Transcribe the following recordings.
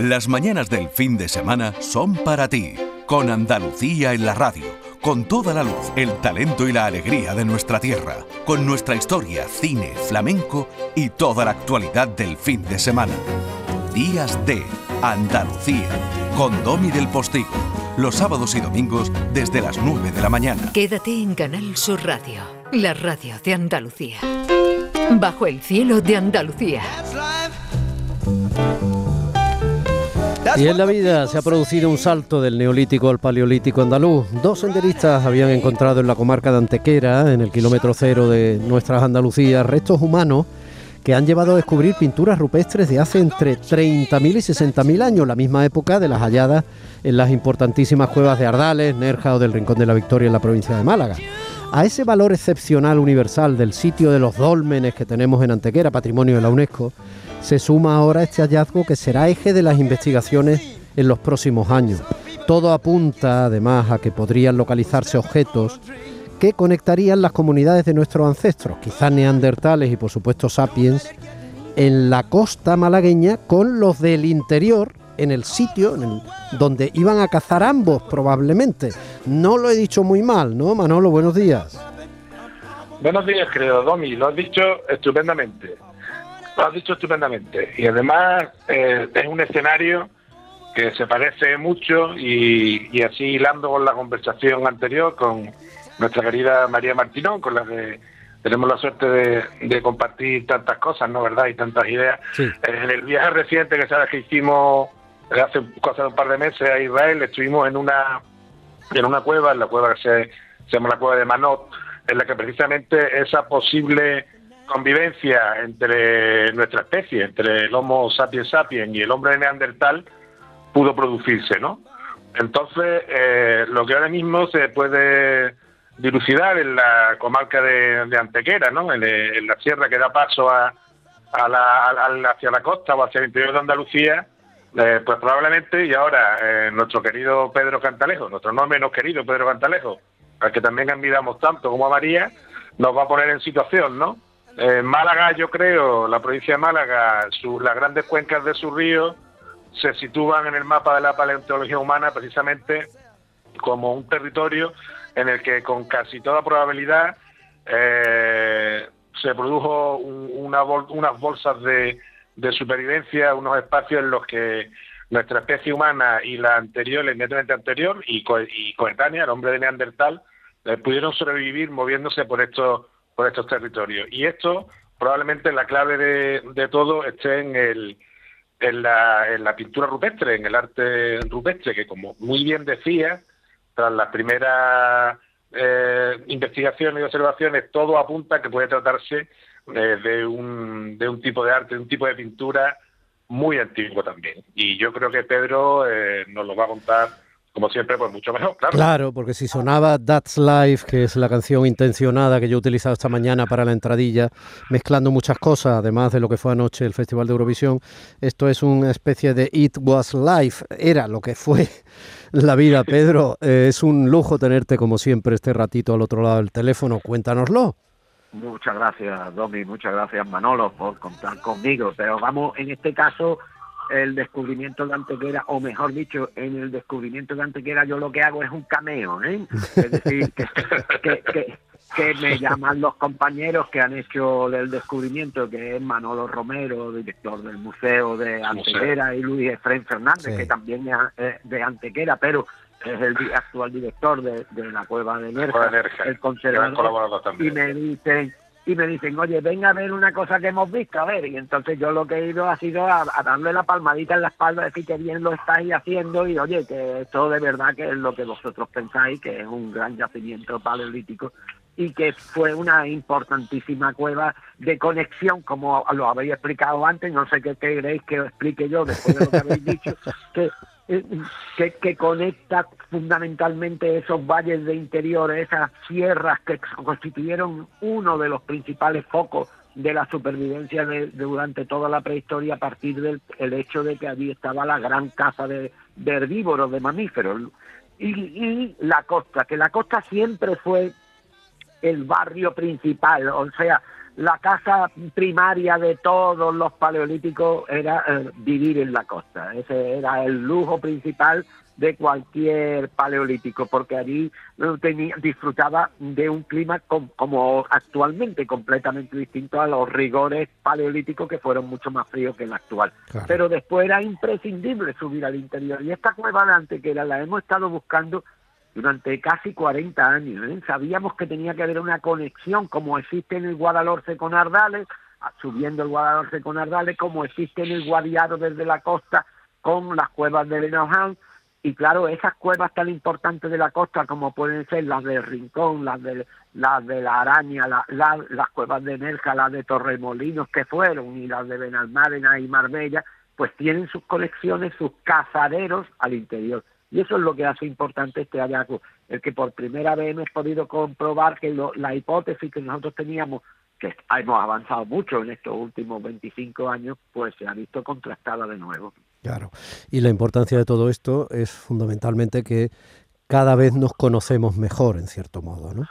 Las mañanas del fin de semana son para ti, con Andalucía en la radio, con toda la luz, el talento y la alegría de nuestra tierra, con nuestra historia, cine, flamenco y toda la actualidad del fin de semana. Días de Andalucía, con Domi del Postigo, los sábados y domingos desde las 9 de la mañana. Quédate en Canal Sur Radio, la radio de Andalucía. Bajo el cielo de Andalucía. Y en la vida se ha producido un salto del neolítico al paleolítico andaluz. Dos senderistas habían encontrado en la comarca de Antequera, en el kilómetro cero de nuestras Andalucías, restos humanos que han llevado a descubrir pinturas rupestres de hace entre 30.000 y 60.000 años, la misma época de las halladas en las importantísimas cuevas de Ardales, Nerja o del Rincón de la Victoria en la provincia de Málaga. A ese valor excepcional universal del sitio de los dólmenes que tenemos en Antequera, patrimonio de la UNESCO, se suma ahora este hallazgo que será eje de las investigaciones en los próximos años. Todo apunta además a que podrían localizarse objetos que conectarían las comunidades de nuestros ancestros, quizás neandertales y por supuesto sapiens, en la costa malagueña con los del interior, en el sitio en donde iban a cazar ambos probablemente. No lo he dicho muy mal, ¿no? Manolo, buenos días. Buenos días, querido Domi, lo has dicho estupendamente. Lo has dicho estupendamente. Y además eh, es un escenario que se parece mucho y, y así hilando con la conversación anterior con nuestra querida María Martinón, con la que tenemos la suerte de, compartir tantas cosas, ¿no? ¿Verdad? Y tantas ideas. En el viaje reciente que sabes que hicimos hace de un par de meses a Israel, estuvimos en una en una cueva, en la cueva que se, llama la cueva de Manot, en la que precisamente esa posible convivencia entre nuestra especie, entre el Homo sapiens sapiens y el hombre de Neandertal, pudo producirse, ¿no? Entonces, eh, lo que ahora mismo se puede dilucidar en la comarca de, Antequera, ¿no? En, la sierra que da paso a, la, hacia la costa o hacia el interior de Andalucía, eh, pues probablemente, y ahora eh, nuestro querido Pedro Cantalejo, nuestro no menos querido Pedro Cantalejo, al que también admiramos tanto como a María, nos va a poner en situación, ¿no? Málaga, yo creo, la provincia de Málaga, las grandes cuencas de sus ríos se sitúan en el mapa de la paleontología humana precisamente como un territorio en el que con casi toda probabilidad eh, se produjo unas bolsas de, supervivencia, unos espacios en los que nuestra especie humana y la anterior, la inmediatamente anterior y, coetánea, el hombre de Neandertal, eh, pudieron sobrevivir moviéndose por estos, por estos territorios. Y esto probablemente la clave de, todo esté en, el, en, la, en la pintura rupestre, en el arte rupestre, que como muy bien decía, tras las primeras eh, investigaciones y observaciones, todo apunta a que puede tratarse de, un, de un tipo de arte, de un tipo de pintura muy antiguo también. Y yo creo que Pedro eh, nos lo va a contar como siempre, pues mucho mejor, claro. Claro, porque si sonaba That's Life, que es la canción intencionada que yo he utilizado esta mañana para la entradilla, mezclando muchas cosas, además de lo que fue anoche el Festival de Eurovisión, esto es una especie de It Was Life, era lo que fue la vida. Pedro, eh, es un lujo tenerte como siempre este ratito al otro lado del teléfono, cuéntanoslo. Muchas gracias, Domi, muchas gracias, Manolo, por contar conmigo, pero vamos, en este caso el descubrimiento de Antequera, o mejor dicho, en el descubrimiento de Antequera yo lo que hago es un cameo, ¿eh? Es decir, que, que, me llaman los compañeros que han hecho el descubrimiento, que es Manolo Romero, director del Museo de Antequera, y Luis Efraín Fernández, que también es de Antequera, pero es el actual director de, la Cueva de Nerja, el conservador, y me dicen y me dicen, oye, venga a ver una cosa que hemos visto, a ver. Y entonces yo lo que he ido ha sido a, darle la palmadita en la espalda, decir que bien lo estáis haciendo y oye, que esto de verdad que es lo que vosotros pensáis, que es un gran yacimiento paleolítico y que fue una importantísima cueva de conexión, como lo habéis explicado antes, no sé qué queréis que os explique yo después de lo que habéis dicho, que que, que, conecta fundamentalmente esos valles de interior, esas sierras que constituyeron uno de los principales focos de la supervivencia de, durante toda la prehistoria a partir del el hecho de que allí estaba la gran caza de, herbívoros, de mamíferos. Y, y la costa, que la costa siempre fue el barrio principal, o sea, la casa primaria de todos los paleolíticos era eh, vivir en la costa. Ese era el lujo principal de cualquier paleolítico, porque allí tenía, disfrutaba de un clima como actualmente completamente distinto a los rigores paleolíticos que fueron mucho más fríos que el actual. Pero después era imprescindible subir al interior. Y esta cueva de Antequera la hemos estado buscando durante casi 40 años. ¿eh? Sabíamos que tenía que haber una conexión, como existe en el Guadalhorce con Ardales, subiendo el Guadalhorce con Ardales, como existe en el Guadiaro desde la costa con las cuevas de Benoján, y claro, esas cuevas tan importantes de la costa como pueden ser las del Rincón, las de, las de la Araña, las cuevas de Nerja, las de Torremolinos que fueron y las de Benalmádena y Marbella, pues tienen sus colecciones, sus cazaderos al interior. Y eso es lo que hace importante este hallazgo, el que por primera vez hemos podido comprobar que la hipótesis que nosotros teníamos, que hemos avanzado mucho en estos últimos 25 años, pues se ha visto contrastada de nuevo. Claro, y la importancia de todo esto es fundamentalmente que cada vez nos conocemos mejor, en cierto modo, ¿no?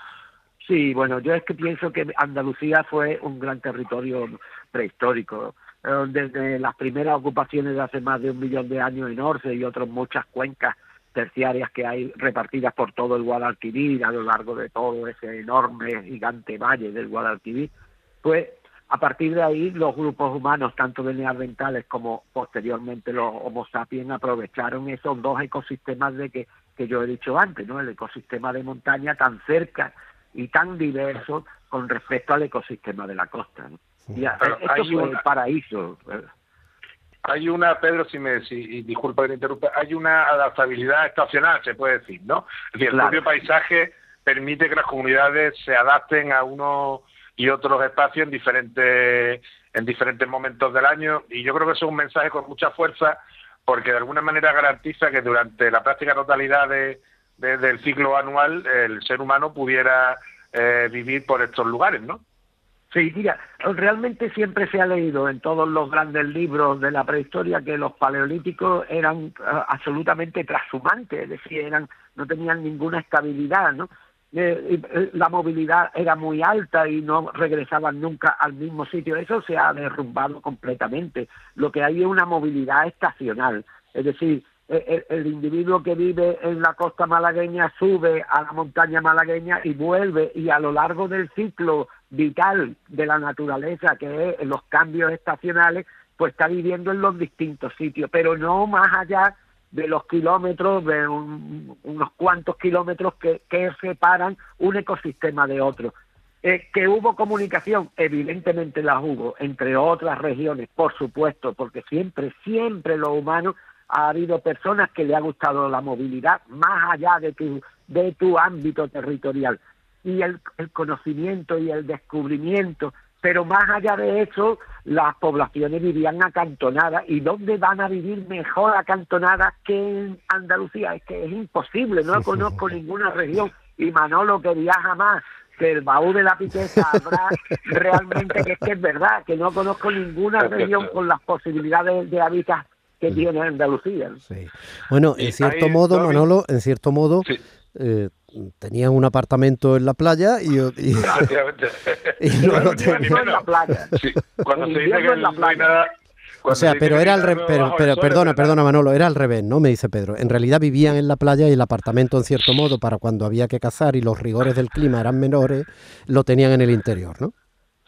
Sí, bueno, yo es que pienso que Andalucía fue un gran territorio prehistórico. Eh, desde las primeras ocupaciones de hace más de un millón de años en Orce y otras muchas cuencas terciarias que hay repartidas por todo el Guadalquivir, a lo largo de todo ese enorme, gigante valle del Guadalquivir, pues a partir de ahí, los grupos humanos, tanto de neandertales como posteriormente los Homo sapiens, aprovecharon esos dos ecosistemas de que, que yo he dicho antes, ¿no? El ecosistema de montaña tan cerca y tan diverso con respecto al ecosistema de la costa. Y esto hay un paraíso. Hay una, Pedro, si me si, disculpa que te interrumpa, hay una adaptabilidad estacional, se puede decir, ¿no? Es decir, el propio paisaje permite que las comunidades se adapten a unos y otros espacios en diferentes, en diferentes momentos del año. Y yo creo que eso es un mensaje con mucha fuerza porque de alguna manera garantiza que durante la práctica totalidad de, del ciclo anual el ser humano pudiera eh, vivir por estos lugares, ¿no? Sí, mira, realmente siempre se ha leído en todos los grandes libros de la prehistoria que los paleolíticos eran eh, absolutamente transhumantes, es decir, eran, no tenían ninguna estabilidad, ¿no? Eh, eh, la movilidad era muy alta y no regresaban nunca al mismo sitio. Eso se ha derrumbado completamente. Lo que hay es una movilidad estacional. Es decir, e, e, el, individuo que vive en la costa malagueña sube a la montaña malagueña y vuelve y a lo largo del ciclo vital de la naturaleza, que es los cambios estacionales, pues está viviendo en los distintos sitios, pero no más allá de los kilómetros, de unos cuantos kilómetros que, que, separan un ecosistema de otro. Eh, que hubo comunicación, evidentemente la hubo, entre otras regiones, por supuesto, porque siempre, siempre lo humano ha habido personas que le ha gustado la movilidad más allá de tu, de tu ámbito territorial. Y el, el conocimiento y el descubrimiento pero más allá de eso, las poblaciones vivían acantonadas. ¿Y dónde van a vivir mejor acantonadas que en Andalucía? Es que es imposible, no conozco ninguna región. Y Manolo que viaja más que el baúl de la piqueza habrá realmente que es que es verdad, que no conozco ninguna región con las posibilidades de hábitat que tiene Andalucía. Sí. Bueno, en cierto modo, Manolo, en cierto modo, eh, tenían un apartamento en la playa y, y, y no lo tenían. en la playa. Sí. Cuando se dice que no hay nada... O sea, pero era al revés, pero, pero perdona, perdona Manolo, era al revés, ¿no? Me dice Pedro. En realidad vivían en la playa y el apartamento, en cierto modo, para cuando había que cazar y los rigores del clima eran menores, lo tenían en el interior, ¿no?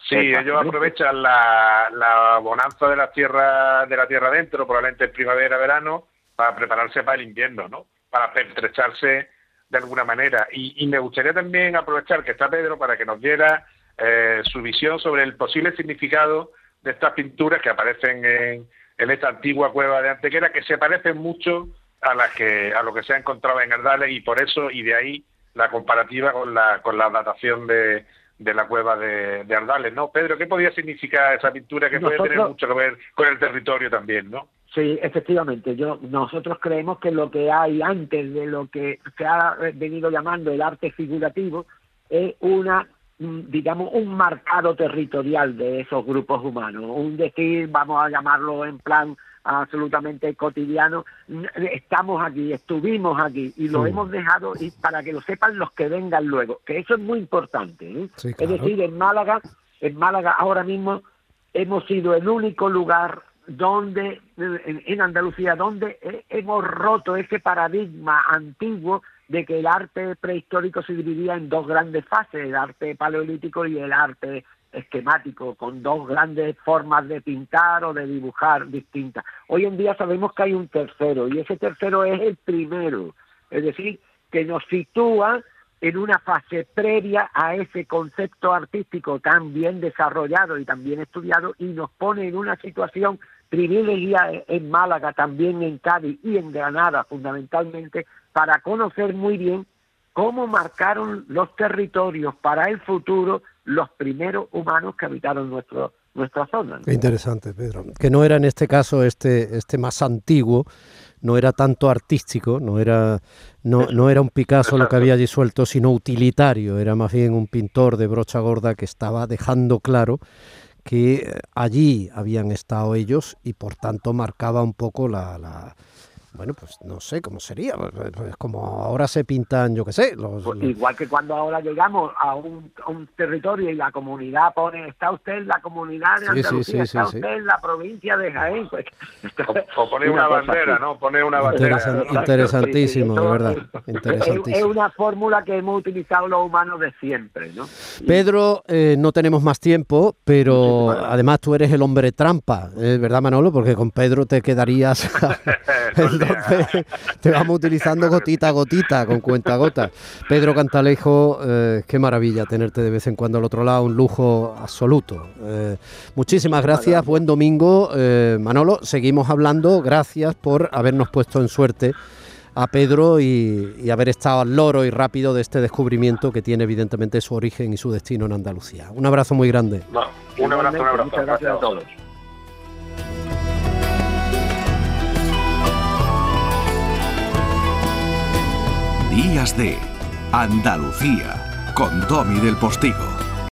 Sí, ellos aprovechan la, la bonanza de la tierra de la tierra adentro, probablemente en primavera, verano, para prepararse para el invierno, ¿no? Para pertrecharse de alguna manera. Y, me gustaría también aprovechar que está Pedro para que nos diera eh, su visión sobre el posible significado de estas pinturas que aparecen en, en, esta antigua cueva de Antequera, que se parecen mucho a las que a lo que se ha encontrado en Ardales y por eso y de ahí la comparativa con la con la datación de, de la cueva de, de Ardales, ¿no? Pedro, ¿qué podría significar esa pintura que puede tener mucho que ver con el territorio también, ¿no? Sí, efectivamente. Yo, nosotros creemos que lo que hay antes de lo que se ha venido llamando el arte figurativo es una, mm, digamos, un marcado territorial de esos grupos humanos. Un decir, vamos a llamarlo en plan absolutamente cotidiano, estamos aquí, estuvimos aquí y lo hemos dejado y para que lo sepan los que vengan luego, que eso es muy importante. ¿eh? Es decir, en Málaga en Málaga ahora mismo hemos sido el único lugar donde en, Andalucía donde hemos roto ese paradigma antiguo de que el arte prehistórico se dividía en dos grandes fases, el arte paleolítico y el arte esquemático, con dos grandes formas de pintar o de dibujar distintas. Hoy en día sabemos que hay un tercero y ese tercero es el primero, es decir, que nos sitúa en una fase previa a ese concepto artístico tan bien desarrollado y tan bien estudiado y nos pone en una situación privilegiada en Málaga, también en Cádiz y en Granada fundamentalmente, para conocer muy bien cómo marcaron los territorios para el futuro los primeros humanos que habitaron nuestro, nuestra zona. Interesante, Pedro. Que no era en este caso este, este más antiguo, no era tanto artístico, no era, no, no era un Picasso lo que había disuelto, sino utilitario, era más bien un pintor de brocha gorda que estaba dejando claro que eh, allí habían estado ellos y por tanto marcaba un poco la, la bueno, pues no sé cómo sería, pues, pues, pues como ahora se pintan, yo qué sé. Los, Igual que cuando ahora llegamos a un, un, territorio y la comunidad pone, está usted en la comunidad de Andalucía, está usted en la provincia de Jaén. o, pone una, bandera, ¿no? Pone una bandera. interesantísimo, de verdad. Interesantísimo. Es, una fórmula que hemos utilizado los humanos de siempre, ¿no? Pedro, eh, no tenemos más tiempo, pero además tú eres el hombre trampa, ¿verdad, Manolo? Porque con Pedro te quedarías... te vamos utilizando gotita a gotita, con cuenta gota. Pedro Cantalejo, eh, qué maravilla tenerte de vez en cuando al otro lado, un lujo absoluto. Eh, muchísimas gracias, buen domingo. Eh, Manolo, seguimos hablando, gracias por habernos puesto en suerte a Pedro y, haber estado al loro y rápido de este descubrimiento que tiene evidentemente su origen y su destino en Andalucía. Un abrazo muy grande. un abrazo, un abrazo. Muchas gracias a todos. Días de Andalucía con Tommy del Postigo.